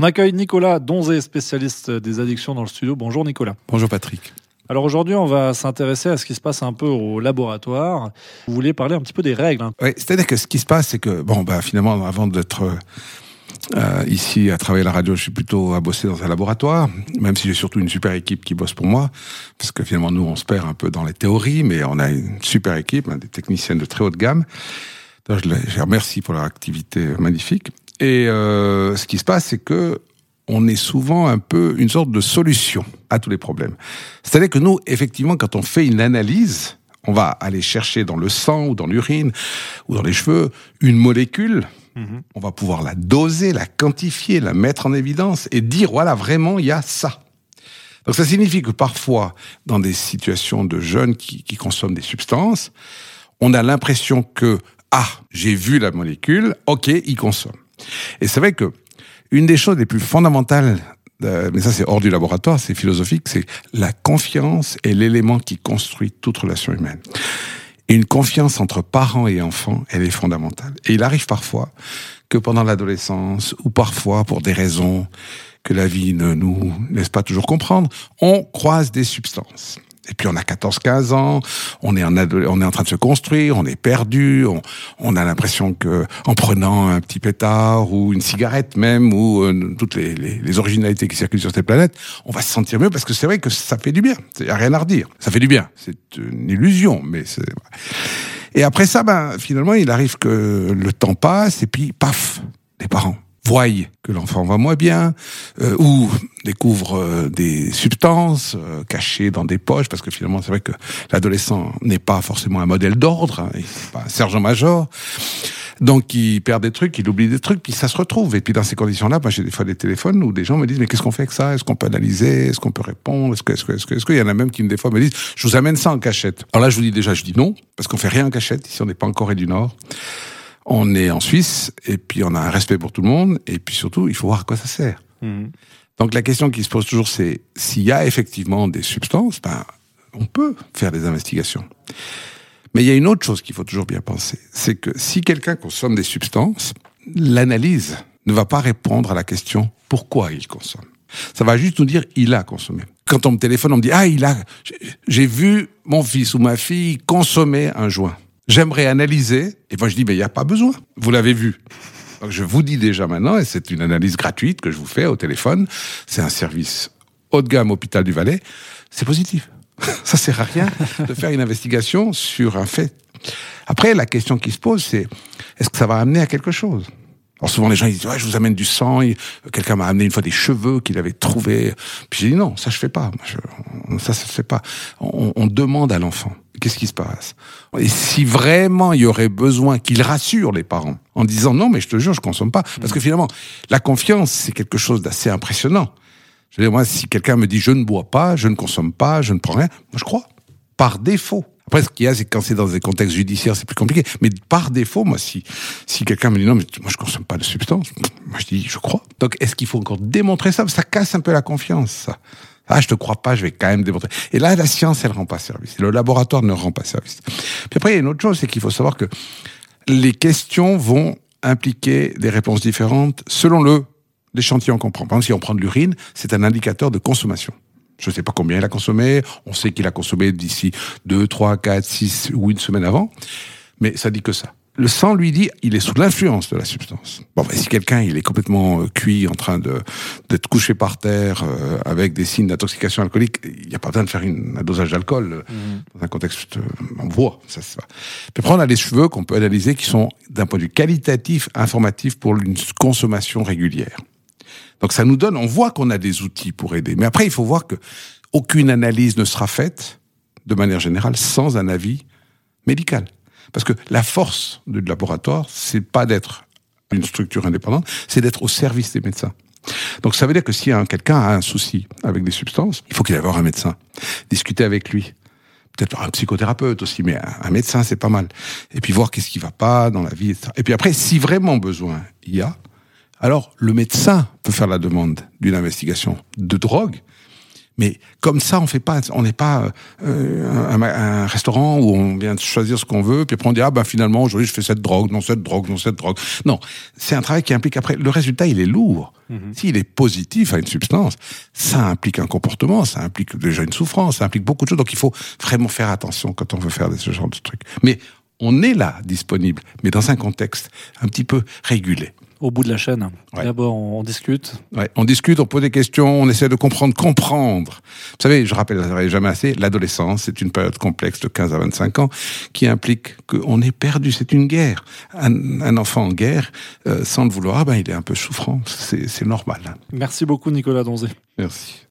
On accueille Nicolas Donzé, spécialiste des addictions dans le studio. Bonjour Nicolas. Bonjour Patrick. Alors aujourd'hui, on va s'intéresser à ce qui se passe un peu au laboratoire. Vous voulez parler un petit peu des règles. hein. Oui, c'est-à-dire que ce qui se passe, c'est que, bon, bah, finalement, avant d'être euh, ici à travailler à la radio, je suis plutôt à bosser dans un laboratoire, même si j'ai surtout une super équipe qui bosse pour moi, parce que finalement, nous, on se perd un peu dans les théories, mais on a une super équipe, hein, des techniciennes de très haute gamme. Je les remercie pour leur activité magnifique. Et euh, ce qui se passe, c'est que on est souvent un peu une sorte de solution à tous les problèmes. C'est-à-dire que nous, effectivement, quand on fait une analyse, on va aller chercher dans le sang ou dans l'urine ou dans les cheveux une molécule. On va pouvoir la doser, la quantifier, la mettre en évidence et dire voilà vraiment il y a ça. Donc ça signifie que parfois, dans des situations de jeunes qui, qui consomment des substances, on a l'impression que ah j'ai vu la molécule, ok il consomme. Et c'est vrai que une des choses les plus fondamentales, euh, mais ça c'est hors du laboratoire, c'est philosophique, c'est la confiance est l'élément qui construit toute relation humaine. Une confiance entre parents et enfants, elle est fondamentale. Et il arrive parfois que pendant l'adolescence, ou parfois pour des raisons que la vie ne nous laisse pas toujours comprendre, on croise des substances. Et puis on a 14-15 ans, on est, en on est en train de se construire, on est perdu, on, on a l'impression que en prenant un petit pétard ou une cigarette même, ou euh, toutes les, les, les originalités qui circulent sur cette planète, on va se sentir mieux parce que c'est vrai que ça fait du bien. Il n'y a rien à redire. Ça fait du bien. C'est une illusion, mais c'est... Et après ça, ben, finalement, il arrive que le temps passe et puis, paf, les parents voient que l'enfant va moins bien, euh, ou découvrent euh, des substances euh, cachées dans des poches, parce que finalement, c'est vrai que l'adolescent n'est pas forcément un modèle d'ordre, hein, pas un sergent-major. Donc, il perd des trucs, il oublie des trucs, puis ça se retrouve. Et puis, dans ces conditions-là, moi, j'ai des fois des téléphones où des gens me disent, mais qu'est-ce qu'on fait avec ça? Est-ce qu'on peut analyser? Est-ce qu'on peut répondre? Est-ce que, est-ce que, est-ce que, est-ce qu'il y en a même qui, des fois, me disent, je vous amène ça en cachette. Alors là, je vous dis déjà, je dis non, parce qu'on fait rien en cachette. Ici, on n'est pas en Corée du Nord. On est en Suisse, et puis on a un respect pour tout le monde, et puis surtout, il faut voir à quoi ça sert. Mhm. Donc la question qui se pose toujours, c'est s'il y a effectivement des substances, ben, on peut faire des investigations. Mais il y a une autre chose qu'il faut toujours bien penser, c'est que si quelqu'un consomme des substances, l'analyse ne va pas répondre à la question pourquoi il consomme. Ça va juste nous dire il a consommé. Quand on me téléphone, on me dit ah il a, j'ai- j'ai vu mon fils ou ma fille consommer un joint. J'aimerais analyser. Et moi je dis mais il n'y a pas besoin. Vous l'avez vu. Je vous dis déjà maintenant, et c'est une analyse gratuite que je vous fais au téléphone, c'est un service haut de gamme Hôpital du Valais, c'est positif. Ça sert à rien de faire une investigation sur un fait. Après, la question qui se pose, c'est est-ce que ça va amener à quelque chose? Alors souvent les gens ils disent ouais je vous amène du sang. Quelqu'un m'a amené une fois des cheveux qu'il avait trouvés. Puis j'ai dit non ça je fais pas. Ça ça se fait pas. On, on demande à l'enfant qu'est-ce qui se passe? Et si vraiment il y aurait besoin qu'il rassure les parents en disant non mais je te jure je consomme pas parce que finalement la confiance c'est quelque chose d'assez impressionnant. Je veux dire moi si quelqu'un me dit je ne bois pas, je ne consomme pas, je ne prends rien, moi je crois par défaut. Après, ce qu'il y a, c'est quand c'est dans des contextes judiciaires, c'est plus compliqué. Mais par défaut, moi, si, si quelqu'un me dit non, mais moi, je consomme pas de substance, moi, je dis, je crois. Donc, est-ce qu'il faut encore démontrer ça? Ça casse un peu la confiance, ça. Ah, je te crois pas, je vais quand même démontrer. Et là, la science, elle rend pas service. Le laboratoire ne rend pas service. Puis après, il y a une autre chose, c'est qu'il faut savoir que les questions vont impliquer des réponses différentes selon le l'échantillon qu'on prend. Par exemple, si on prend de l'urine, c'est un indicateur de consommation. Je ne sais pas combien il a consommé. On sait qu'il a consommé d'ici 2, 3, 4, 6 ou une semaine avant. Mais ça dit que ça. Le sang, lui, dit, il est sous l'influence de la substance. Bon, ben, si quelqu'un, il est complètement euh, cuit, en train de d'être couché par terre, euh, avec des signes d'intoxication alcoolique, il n'y a pas besoin de faire une, un dosage d'alcool euh, dans un contexte, euh, on voit, ça se. Puis après, on a les cheveux qu'on peut analyser, qui sont, d'un point de vue qualitatif, informatif pour une consommation régulière. Donc ça nous donne, on voit qu'on a des outils pour aider. Mais après, il faut voir que aucune analyse ne sera faite, de manière générale, sans un avis médical. Parce que la force du laboratoire, c'est pas d'être une structure indépendante, c'est d'être au service des médecins. Donc ça veut dire que si un- quelqu'un a un souci avec des substances, il faut qu'il aille voir un médecin, discuter avec lui. Peut-être un psychothérapeute aussi, mais un, un médecin, c'est pas mal. Et puis voir qu'est-ce qui va pas dans la vie, etc. Et puis après, si vraiment besoin il y a, alors le médecin peut faire la demande d'une investigation de drogue, Mais comme ça, on fait pas, on n'est pas euh, un, un, restaurant où on vient de choisir ce qu'on veut, puis après on dit ah ben finalement aujourd'hui je fais cette drogue, non cette drogue, non cette drogue. Non, c'est un travail qui implique après le résultat, il est lourd. Mhm. S'il est positif à une substance, ça implique un comportement, ça implique déjà une souffrance, ça implique beaucoup de choses. Donc il faut vraiment faire attention quand on veut faire ce genre de trucs. Mais on est là, disponible, mais dans un contexte un petit peu régulé au bout de la chaîne. D'abord, on, discute. Ouais, on discute, on pose des questions, on essaie de comprendre, comprendre. Vous savez, je rappelle jamais assez, l'adolescence, c'est une période complexe de 15 à 25 ans qui implique qu'on est perdu. C'est une guerre. Un, un, enfant en guerre, euh, sans le vouloir, ben, il est un peu souffrant. C'est normal. Merci beaucoup, Nicolas Donzé. Merci.